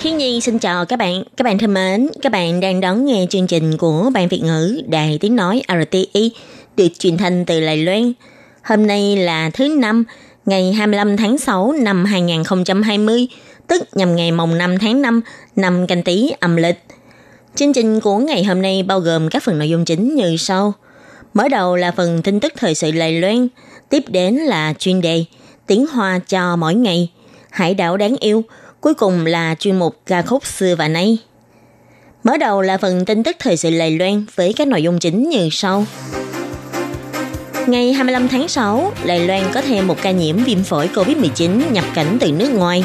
Khiến Nhi xin chào các bạn. Các bạn thân mến, các bạn đang đón nghe chương trình của Ban Việt ngữ Đài Tiếng Nói RTI được truyền thanh từ Lài Loan. Hôm nay là thứ năm, ngày 25 tháng 6 năm 2020, tức nhằm ngày mồng 5 tháng 5 năm canh Tý âm lịch. Chương trình của ngày hôm nay bao gồm các phần nội dung chính như sau. Mở đầu là phần tin tức thời sự Lài Loan, tiếp đến là chuyên đề Tiếng Hoa cho mỗi ngày, Hải đảo đáng yêu, cuối cùng là chuyên mục ca khúc xưa và nay. Mở đầu là phần tin tức thời sự Lầy Loan với các nội dung chính như sau. Ngày 25 tháng 6, Đài Loan có thêm một ca nhiễm viêm phổi COVID-19 nhập cảnh từ nước ngoài.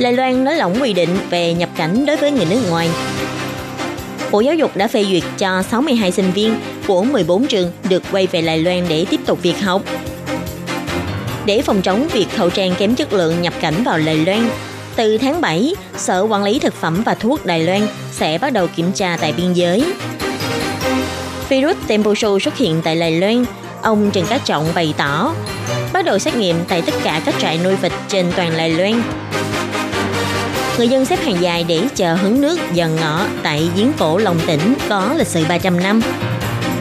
Đài Loan nới lỏng quy định về nhập cảnh đối với người nước ngoài. Bộ Giáo dục đã phê duyệt cho 62 sinh viên của 14 trường được quay về Đài Loan để tiếp tục việc học. Để phòng chống việc khẩu trang kém chất lượng nhập cảnh vào Đài Loan, từ tháng 7, Sở Quản lý Thực phẩm và Thuốc Đài Loan sẽ bắt đầu kiểm tra tại biên giới. Virus Temposo xuất hiện tại Đài Loan, ông Trần Cát Trọng bày tỏ bắt đầu xét nghiệm tại tất cả các trại nuôi vịt trên toàn Đài Loan. Người dân xếp hàng dài để chờ hứng nước dần ngõ tại giếng cổ Long Tỉnh có lịch sử 300 năm.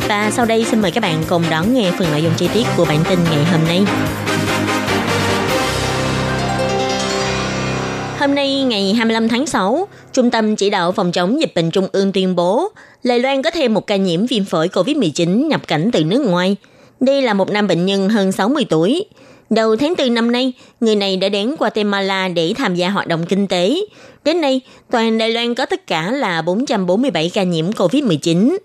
Và sau đây xin mời các bạn cùng đón nghe phần nội dung chi tiết của bản tin ngày hôm nay. Hôm nay ngày 25 tháng 6, Trung tâm Chỉ đạo Phòng chống dịch bệnh Trung ương tuyên bố Đài Loan có thêm một ca nhiễm viêm phổi COVID-19 nhập cảnh từ nước ngoài. Đây là một nam bệnh nhân hơn 60 tuổi. Đầu tháng 4 năm nay, người này đã đến Guatemala để tham gia hoạt động kinh tế. Đến nay, toàn Đài Loan có tất cả là 447 ca nhiễm COVID-19.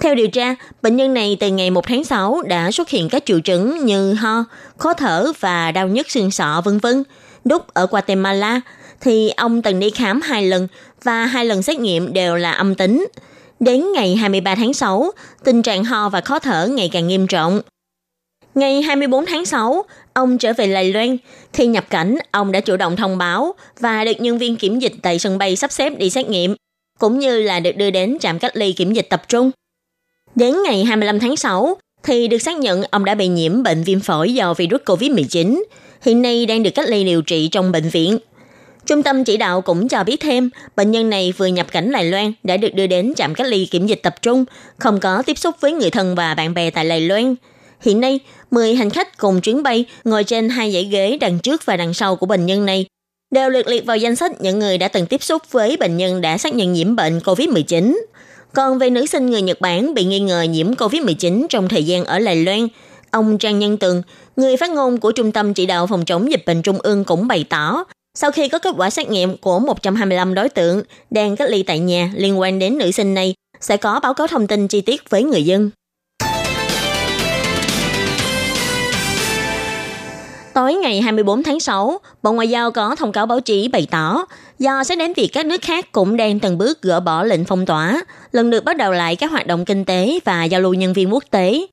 Theo điều tra, bệnh nhân này từ ngày 1 tháng 6 đã xuất hiện các triệu chứng như ho, khó thở và đau nhức xương sọ vân vân. Đúc ở Guatemala thì ông từng đi khám hai lần và hai lần xét nghiệm đều là âm tính. Đến ngày 23 tháng 6, tình trạng ho và khó thở ngày càng nghiêm trọng. Ngày 24 tháng 6, ông trở về Lài Loan. Khi nhập cảnh, ông đã chủ động thông báo và được nhân viên kiểm dịch tại sân bay sắp xếp đi xét nghiệm, cũng như là được đưa đến trạm cách ly kiểm dịch tập trung. Đến ngày 25 tháng 6, thì được xác nhận ông đã bị nhiễm bệnh viêm phổi do virus COVID-19. Hiện nay đang được cách ly điều trị trong bệnh viện. Trung tâm chỉ đạo cũng cho biết thêm, bệnh nhân này vừa nhập cảnh Đài Loan đã được đưa đến trạm cách ly kiểm dịch tập trung, không có tiếp xúc với người thân và bạn bè tại Đài Loan. Hiện nay, 10 hành khách cùng chuyến bay ngồi trên hai dãy ghế đằng trước và đằng sau của bệnh nhân này đều được liệt vào danh sách những người đã từng tiếp xúc với bệnh nhân đã xác nhận nhiễm bệnh COVID-19. Còn về nữ sinh người Nhật Bản bị nghi ngờ nhiễm COVID-19 trong thời gian ở Đài Loan, ông Trang Nhân Tường, người phát ngôn của Trung tâm Chỉ đạo Phòng chống dịch bệnh Trung ương cũng bày tỏ, sau khi có kết quả xét nghiệm của 125 đối tượng đang cách ly tại nhà liên quan đến nữ sinh này, sẽ có báo cáo thông tin chi tiết với người dân. Tối ngày 24 tháng 6, Bộ Ngoại giao có thông cáo báo chí bày tỏ, do sẽ đến việc các nước khác cũng đang từng bước gỡ bỏ lệnh phong tỏa, lần lượt bắt đầu lại các hoạt động kinh tế và giao lưu nhân viên quốc tế.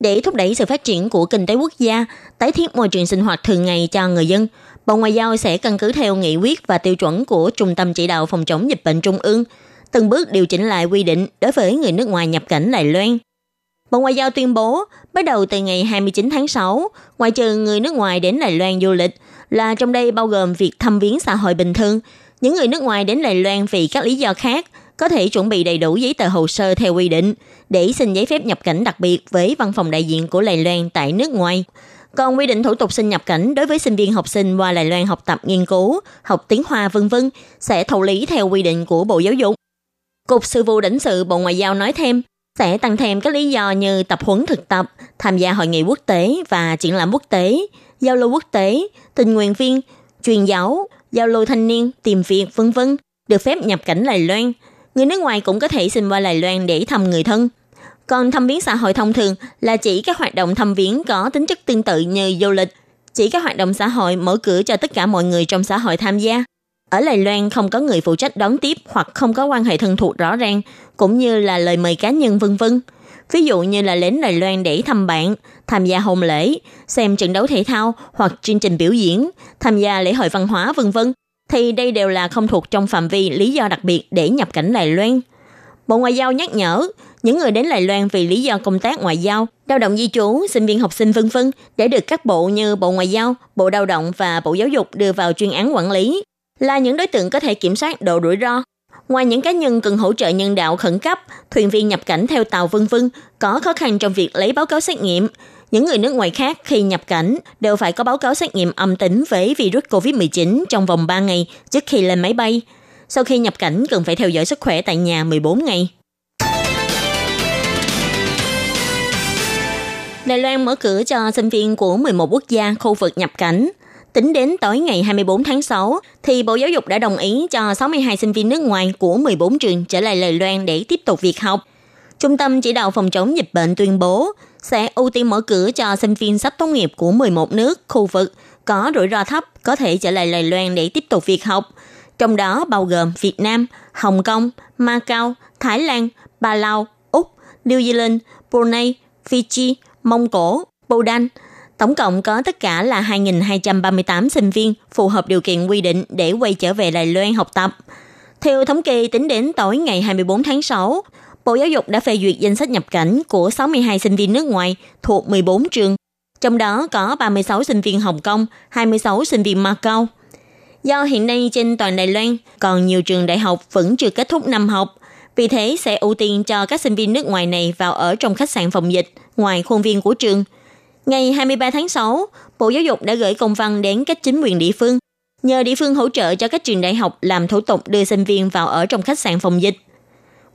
Để thúc đẩy sự phát triển của kinh tế quốc gia, tái thiết môi trường sinh hoạt thường ngày cho người dân, Bộ Ngoại giao sẽ căn cứ theo nghị quyết và tiêu chuẩn của Trung tâm Chỉ đạo Phòng chống dịch bệnh Trung ương, từng bước điều chỉnh lại quy định đối với người nước ngoài nhập cảnh Đài Loan. Bộ Ngoại giao tuyên bố, bắt đầu từ ngày 29 tháng 6, ngoại trừ người nước ngoài đến Đài Loan du lịch, là trong đây bao gồm việc thăm viếng xã hội bình thường, những người nước ngoài đến Đài Loan vì các lý do khác có thể chuẩn bị đầy đủ giấy tờ hồ sơ theo quy định để xin giấy phép nhập cảnh đặc biệt với văn phòng đại diện của Đài Loan tại nước ngoài. Còn quy định thủ tục xin nhập cảnh đối với sinh viên học sinh qua Đài Loan học tập nghiên cứu, học tiếng Hoa vân vân sẽ thụ lý theo quy định của Bộ Giáo dục. Cục Sự vụ lãnh sự Bộ Ngoại giao nói thêm, sẽ tăng thêm các lý do như tập huấn thực tập, tham gia hội nghị quốc tế và triển lãm quốc tế, giao lưu quốc tế, tình nguyện viên, truyền giáo, giao lưu thanh niên, tìm việc vân vân được phép nhập cảnh Đài Loan. Người nước ngoài cũng có thể xin qua Đài Loan để thăm người thân. Còn thăm viếng xã hội thông thường là chỉ các hoạt động thăm viếng có tính chất tương tự như du lịch, chỉ các hoạt động xã hội mở cửa cho tất cả mọi người trong xã hội tham gia. ở Lài Loan không có người phụ trách đón tiếp hoặc không có quan hệ thân thuộc rõ ràng, cũng như là lời mời cá nhân vân vân. Ví dụ như là đến Đài Loan để thăm bạn, tham gia hôn lễ, xem trận đấu thể thao hoặc chương trình biểu diễn, tham gia lễ hội văn hóa vân vân, thì đây đều là không thuộc trong phạm vi lý do đặc biệt để nhập cảnh Đài Loan. Bộ Ngoại giao nhắc nhở, những người đến Đài Loan vì lý do công tác ngoại giao, lao động di trú, sinh viên học sinh vân vân để được các bộ như Bộ Ngoại giao, Bộ Lao động và Bộ Giáo dục đưa vào chuyên án quản lý, là những đối tượng có thể kiểm soát độ rủi ro. Ngoài những cá nhân cần hỗ trợ nhân đạo khẩn cấp, thuyền viên nhập cảnh theo tàu vân vân có khó khăn trong việc lấy báo cáo xét nghiệm, những người nước ngoài khác khi nhập cảnh đều phải có báo cáo xét nghiệm âm tính với virus COVID-19 trong vòng 3 ngày trước khi lên máy bay. Sau khi nhập cảnh cần phải theo dõi sức khỏe tại nhà 14 ngày. Đài Loan mở cửa cho sinh viên của 11 quốc gia khu vực nhập cảnh. Tính đến tối ngày 24 tháng 6, thì Bộ Giáo dục đã đồng ý cho 62 sinh viên nước ngoài của 14 trường trở lại Đài Loan để tiếp tục việc học. Trung tâm chỉ đạo phòng chống dịch bệnh tuyên bố sẽ ưu tiên mở cửa cho sinh viên sắp tốt nghiệp của 11 nước, khu vực có rủi ro thấp có thể trở lại Đài Loan để tiếp tục việc học. Trong đó bao gồm Việt Nam, Hồng Kông, Macau, Thái Lan, Ba Úc, New Zealand, Brunei, Fiji, Mông Cổ, Bồ Bhutan. Tổng cộng có tất cả là 2.238 sinh viên phù hợp điều kiện quy định để quay trở về Đài Loan học tập. Theo thống kê tính đến tối ngày 24 tháng 6, Bộ Giáo dục đã phê duyệt danh sách nhập cảnh của 62 sinh viên nước ngoài thuộc 14 trường, trong đó có 36 sinh viên Hồng Kông, 26 sinh viên Macau. Do hiện nay trên toàn Đài Loan còn nhiều trường đại học vẫn chưa kết thúc năm học, vì thế sẽ ưu tiên cho các sinh viên nước ngoài này vào ở trong khách sạn phòng dịch ngoài khuôn viên của trường. Ngày 23 tháng 6, Bộ Giáo dục đã gửi công văn đến các chính quyền địa phương, nhờ địa phương hỗ trợ cho các trường đại học làm thủ tục đưa sinh viên vào ở trong khách sạn phòng dịch.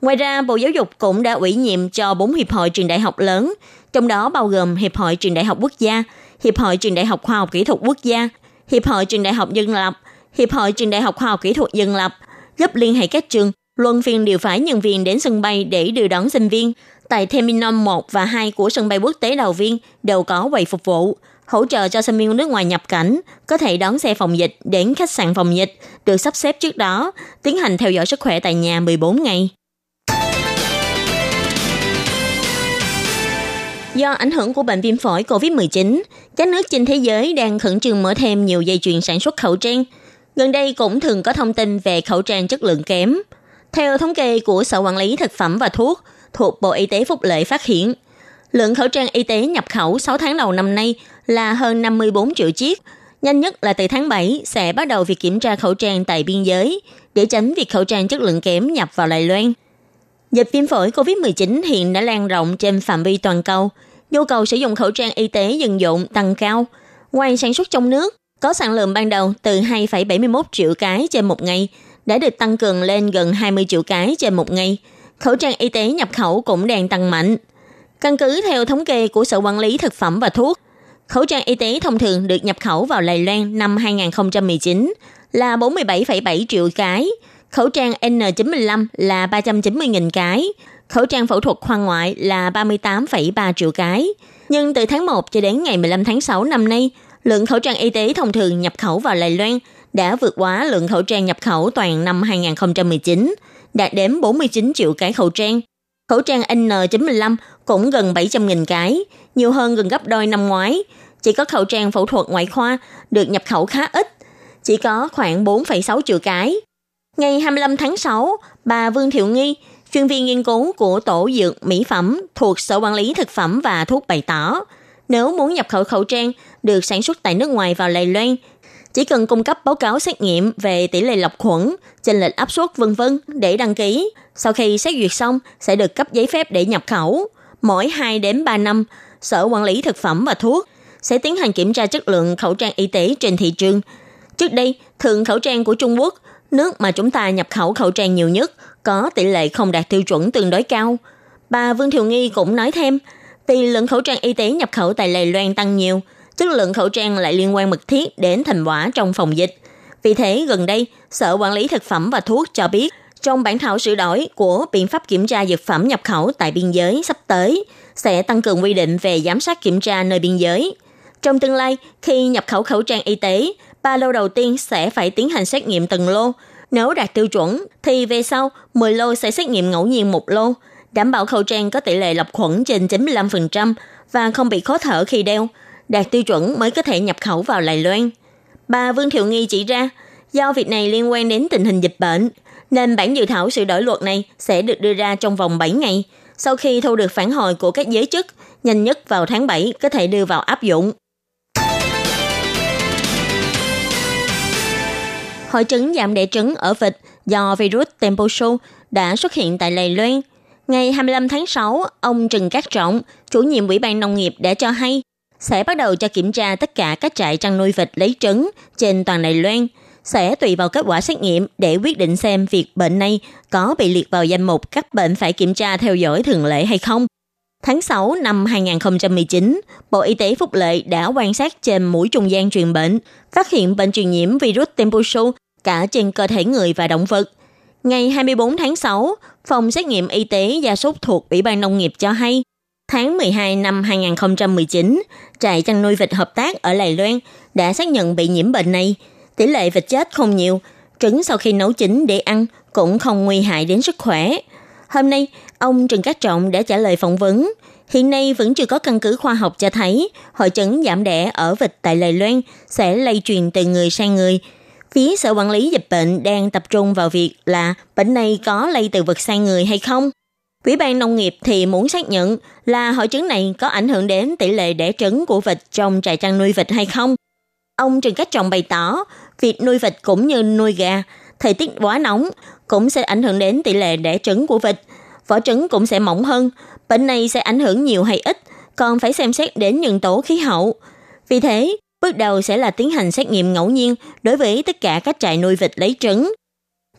Ngoài ra, Bộ Giáo dục cũng đã ủy nhiệm cho bốn hiệp hội trường đại học lớn, trong đó bao gồm Hiệp hội trường đại học quốc gia, Hiệp hội trường đại học khoa học kỹ thuật quốc gia, Hiệp hội trường đại học dân lập, Hiệp hội trường đại học khoa học kỹ thuật dân lập, giúp liên hệ các trường, luân phiên điều phái nhân viên đến sân bay để đưa đón sinh viên. Tại Terminal 1 và 2 của sân bay quốc tế Đào Viên đều có quầy phục vụ, hỗ trợ cho sinh viên nước ngoài nhập cảnh, có thể đón xe phòng dịch đến khách sạn phòng dịch, được sắp xếp trước đó, tiến hành theo dõi sức khỏe tại nhà 14 ngày. Do ảnh hưởng của bệnh viêm phổi COVID-19, các nước trên thế giới đang khẩn trương mở thêm nhiều dây chuyền sản xuất khẩu trang. Gần đây cũng thường có thông tin về khẩu trang chất lượng kém. Theo thống kê của Sở Quản lý Thực phẩm và Thuốc thuộc Bộ Y tế Phúc Lợi phát hiện, lượng khẩu trang y tế nhập khẩu 6 tháng đầu năm nay là hơn 54 triệu chiếc. Nhanh nhất là từ tháng 7 sẽ bắt đầu việc kiểm tra khẩu trang tại biên giới để tránh việc khẩu trang chất lượng kém nhập vào Đài Loan. Dịch viêm phổi COVID-19 hiện đã lan rộng trên phạm vi toàn cầu. Nhu cầu sử dụng khẩu trang y tế dân dụng tăng cao. Ngoài sản xuất trong nước, có sản lượng ban đầu từ 2,71 triệu cái trên một ngày đã được tăng cường lên gần 20 triệu cái trên một ngày. Khẩu trang y tế nhập khẩu cũng đang tăng mạnh. Căn cứ theo thống kê của Sở Quản lý Thực phẩm và Thuốc, khẩu trang y tế thông thường được nhập khẩu vào Lài Loan năm 2019 là 47,7 triệu cái, khẩu trang N95 là 390.000 cái, khẩu trang phẫu thuật khoa ngoại là 38,3 triệu cái. Nhưng từ tháng 1 cho đến ngày 15 tháng 6 năm nay, lượng khẩu trang y tế thông thường nhập khẩu vào Lài Loan đã vượt quá lượng khẩu trang nhập khẩu toàn năm 2019, đạt đến 49 triệu cái khẩu trang. Khẩu trang N95 cũng gần 700.000 cái, nhiều hơn gần gấp đôi năm ngoái. Chỉ có khẩu trang phẫu thuật ngoại khoa được nhập khẩu khá ít, chỉ có khoảng 4,6 triệu cái. Ngày 25 tháng 6, bà Vương Thiệu Nghi, chuyên viên nghiên cứu của Tổ dược Mỹ phẩm thuộc Sở Quản lý Thực phẩm và Thuốc bày tỏ, nếu muốn nhập khẩu khẩu trang được sản xuất tại nước ngoài vào Đài Loan, chỉ cần cung cấp báo cáo xét nghiệm về tỷ lệ lọc khuẩn, chênh lệch áp suất vân vân để đăng ký. Sau khi xét duyệt xong sẽ được cấp giấy phép để nhập khẩu. Mỗi 2 đến 3 năm, Sở Quản lý Thực phẩm và Thuốc sẽ tiến hành kiểm tra chất lượng khẩu trang y tế trên thị trường. Trước đây, thường khẩu trang của Trung Quốc nước mà chúng ta nhập khẩu khẩu trang nhiều nhất, có tỷ lệ không đạt tiêu chuẩn tương đối cao. Bà Vương Thiều Nghi cũng nói thêm, vì lượng khẩu trang y tế nhập khẩu tại Đài Loan tăng nhiều, chất lượng khẩu trang lại liên quan mật thiết đến thành quả trong phòng dịch. Vì thế, gần đây, Sở Quản lý Thực phẩm và Thuốc cho biết, trong bản thảo sửa đổi của biện pháp kiểm tra dược phẩm nhập khẩu tại biên giới sắp tới, sẽ tăng cường quy định về giám sát kiểm tra nơi biên giới. Trong tương lai, khi nhập khẩu khẩu trang y tế, ba lô đầu tiên sẽ phải tiến hành xét nghiệm từng lô. Nếu đạt tiêu chuẩn, thì về sau 10 lô sẽ xét nghiệm ngẫu nhiên một lô, đảm bảo khẩu trang có tỷ lệ lọc khuẩn trên 95% và không bị khó thở khi đeo. Đạt tiêu chuẩn mới có thể nhập khẩu vào Đài Loan. Bà Vương Thiệu Nghi chỉ ra, do việc này liên quan đến tình hình dịch bệnh, nên bản dự thảo sửa đổi luật này sẽ được đưa ra trong vòng 7 ngày, sau khi thu được phản hồi của các giới chức, nhanh nhất vào tháng 7 có thể đưa vào áp dụng. Hội chứng giảm đẻ trứng ở vịt do virus Temposhu đã xuất hiện tại Lầy Loan. Ngày 25 tháng 6, ông Trần Cát Trọng, chủ nhiệm Ủy ban Nông nghiệp đã cho hay sẽ bắt đầu cho kiểm tra tất cả các trại chăn nuôi vịt lấy trứng trên toàn Đài Loan, sẽ tùy vào kết quả xét nghiệm để quyết định xem việc bệnh này có bị liệt vào danh mục các bệnh phải kiểm tra theo dõi thường lệ hay không. Tháng 6 năm 2019, Bộ Y tế Phúc lợi đã quan sát trên mũi trung gian truyền bệnh, phát hiện bệnh truyền nhiễm virus Tembusu cả trên cơ thể người và động vật. Ngày 24 tháng 6, Phòng xét nghiệm y tế gia súc thuộc Ủy ban Nông nghiệp cho hay, tháng 12 năm 2019, trại chăn nuôi vịt hợp tác ở Lài Loan đã xác nhận bị nhiễm bệnh này. Tỷ lệ vịt chết không nhiều, trứng sau khi nấu chín để ăn cũng không nguy hại đến sức khỏe. Hôm nay, ông Trần Cát Trọng đã trả lời phỏng vấn. Hiện nay vẫn chưa có căn cứ khoa học cho thấy hội chứng giảm đẻ ở vịt tại Lài Loan sẽ lây truyền từ người sang người. Phía Sở Quản lý Dịch bệnh đang tập trung vào việc là bệnh này có lây từ vật sang người hay không. Ủy ban Nông nghiệp thì muốn xác nhận là hội chứng này có ảnh hưởng đến tỷ lệ đẻ trứng của vịt trong trại chăn nuôi vịt hay không. Ông Trần cách Trọng bày tỏ, việc nuôi vịt cũng như nuôi gà, thời tiết quá nóng cũng sẽ ảnh hưởng đến tỷ lệ đẻ trứng của vịt. Vỏ trứng cũng sẽ mỏng hơn. Bệnh này sẽ ảnh hưởng nhiều hay ít, còn phải xem xét đến nhân tố khí hậu. Vì thế, bước đầu sẽ là tiến hành xét nghiệm ngẫu nhiên đối với tất cả các trại nuôi vịt lấy trứng.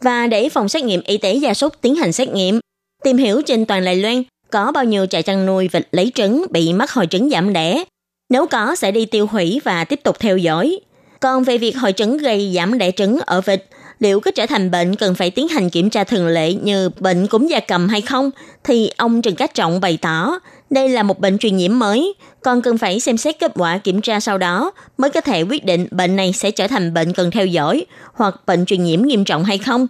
Và để phòng xét nghiệm y tế gia súc tiến hành xét nghiệm, tìm hiểu trên toàn Đài Loan có bao nhiêu trại chăn nuôi vịt lấy trứng bị mắc hội chứng giảm đẻ. Nếu có sẽ đi tiêu hủy và tiếp tục theo dõi. Còn về việc hội chứng gây giảm đẻ trứng ở vịt, liệu có trở thành bệnh cần phải tiến hành kiểm tra thường lệ như bệnh cúm da cầm hay không, thì ông Trần Cát Trọng bày tỏ đây là một bệnh truyền nhiễm mới, còn cần phải xem xét kết quả kiểm tra sau đó mới có thể quyết định bệnh này sẽ trở thành bệnh cần theo dõi hoặc bệnh truyền nhiễm nghiêm trọng hay không.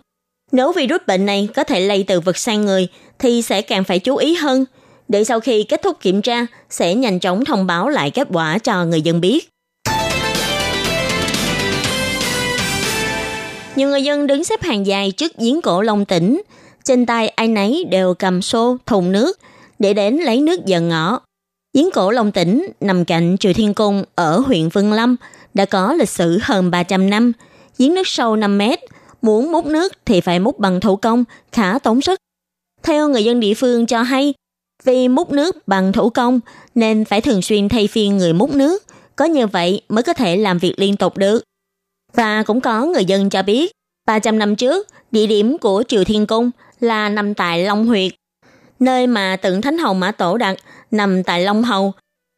Nếu virus bệnh này có thể lây từ vật sang người thì sẽ càng phải chú ý hơn, để sau khi kết thúc kiểm tra sẽ nhanh chóng thông báo lại kết quả cho người dân biết. Nhiều người dân đứng xếp hàng dài trước giếng cổ Long Tỉnh, trên tay ai nấy đều cầm xô, thùng nước để đến lấy nước dần ngõ. Giếng cổ Long Tỉnh nằm cạnh Triều Thiên Cung ở huyện Vân Lâm đã có lịch sử hơn 300 năm. Giếng nước sâu 5 mét, muốn múc nước thì phải múc bằng thủ công, khá tốn sức. Theo người dân địa phương cho hay, vì múc nước bằng thủ công nên phải thường xuyên thay phiên người múc nước, có như vậy mới có thể làm việc liên tục được. Và cũng có người dân cho biết, 300 năm trước, địa điểm của Triều Thiên Cung là nằm tại Long Huyệt, nơi mà tượng Thánh Hầu Mã Tổ đặt nằm tại Long Hầu.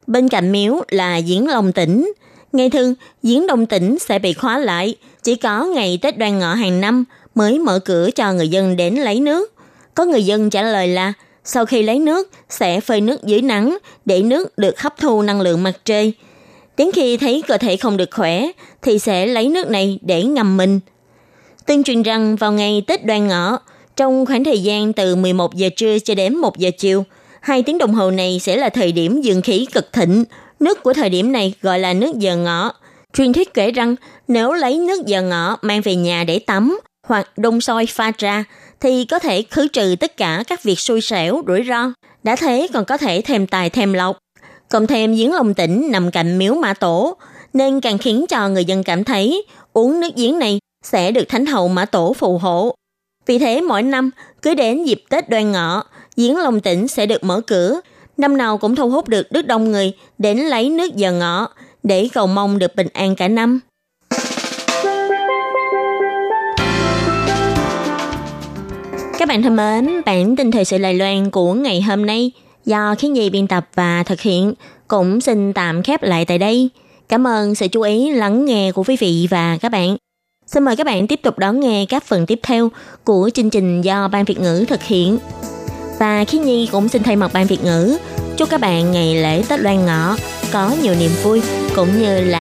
Bên cạnh miếu là Diễn Long Tỉnh. Ngày thường, Diễn Đông Tỉnh sẽ bị khóa lại, chỉ có ngày Tết đoan ngọ hàng năm mới mở cửa cho người dân đến lấy nước. Có người dân trả lời là sau khi lấy nước sẽ phơi nước dưới nắng để nước được hấp thu năng lượng mặt trời. Đến khi thấy cơ thể không được khỏe thì sẽ lấy nước này để ngâm mình. Tuyên truyền rằng vào ngày Tết đoan ngọ, trong khoảng thời gian từ 11 giờ trưa cho đến 1 giờ chiều, hai tiếng đồng hồ này sẽ là thời điểm dương khí cực thịnh. Nước của thời điểm này gọi là nước giờ ngọ. Truyền thuyết kể rằng nếu lấy nước giờ ngọ mang về nhà để tắm hoặc đông soi pha ra thì có thể khứ trừ tất cả các việc xui xẻo, rủi ro. Đã thế còn có thể thêm tài thêm lộc. Cộng thêm giếng Long Tỉnh nằm cạnh miếu Mã Tổ, nên càng khiến cho người dân cảm thấy uống nước giếng này sẽ được Thánh Hậu Mã Tổ phù hộ. Vì thế mỗi năm, cứ đến dịp Tết đoan ngọ, giếng Long Tỉnh sẽ được mở cửa. Năm nào cũng thu hút được rất đông người đến lấy nước giờ ngọ để cầu mong được bình an cả năm. Các bạn thân mến, bản tin thời sự Lài Loan của ngày hôm nay do khiến nhi biên tập và thực hiện cũng xin tạm khép lại tại đây. Cảm ơn sự chú ý lắng nghe của quý vị và các bạn. Xin mời các bạn tiếp tục đón nghe các phần tiếp theo của chương trình do Ban Việt ngữ thực hiện. Và Khí Nhi cũng xin thay mặt Ban Việt ngữ chúc các bạn ngày lễ Tết Loan Ngọ có nhiều niềm vui cũng như là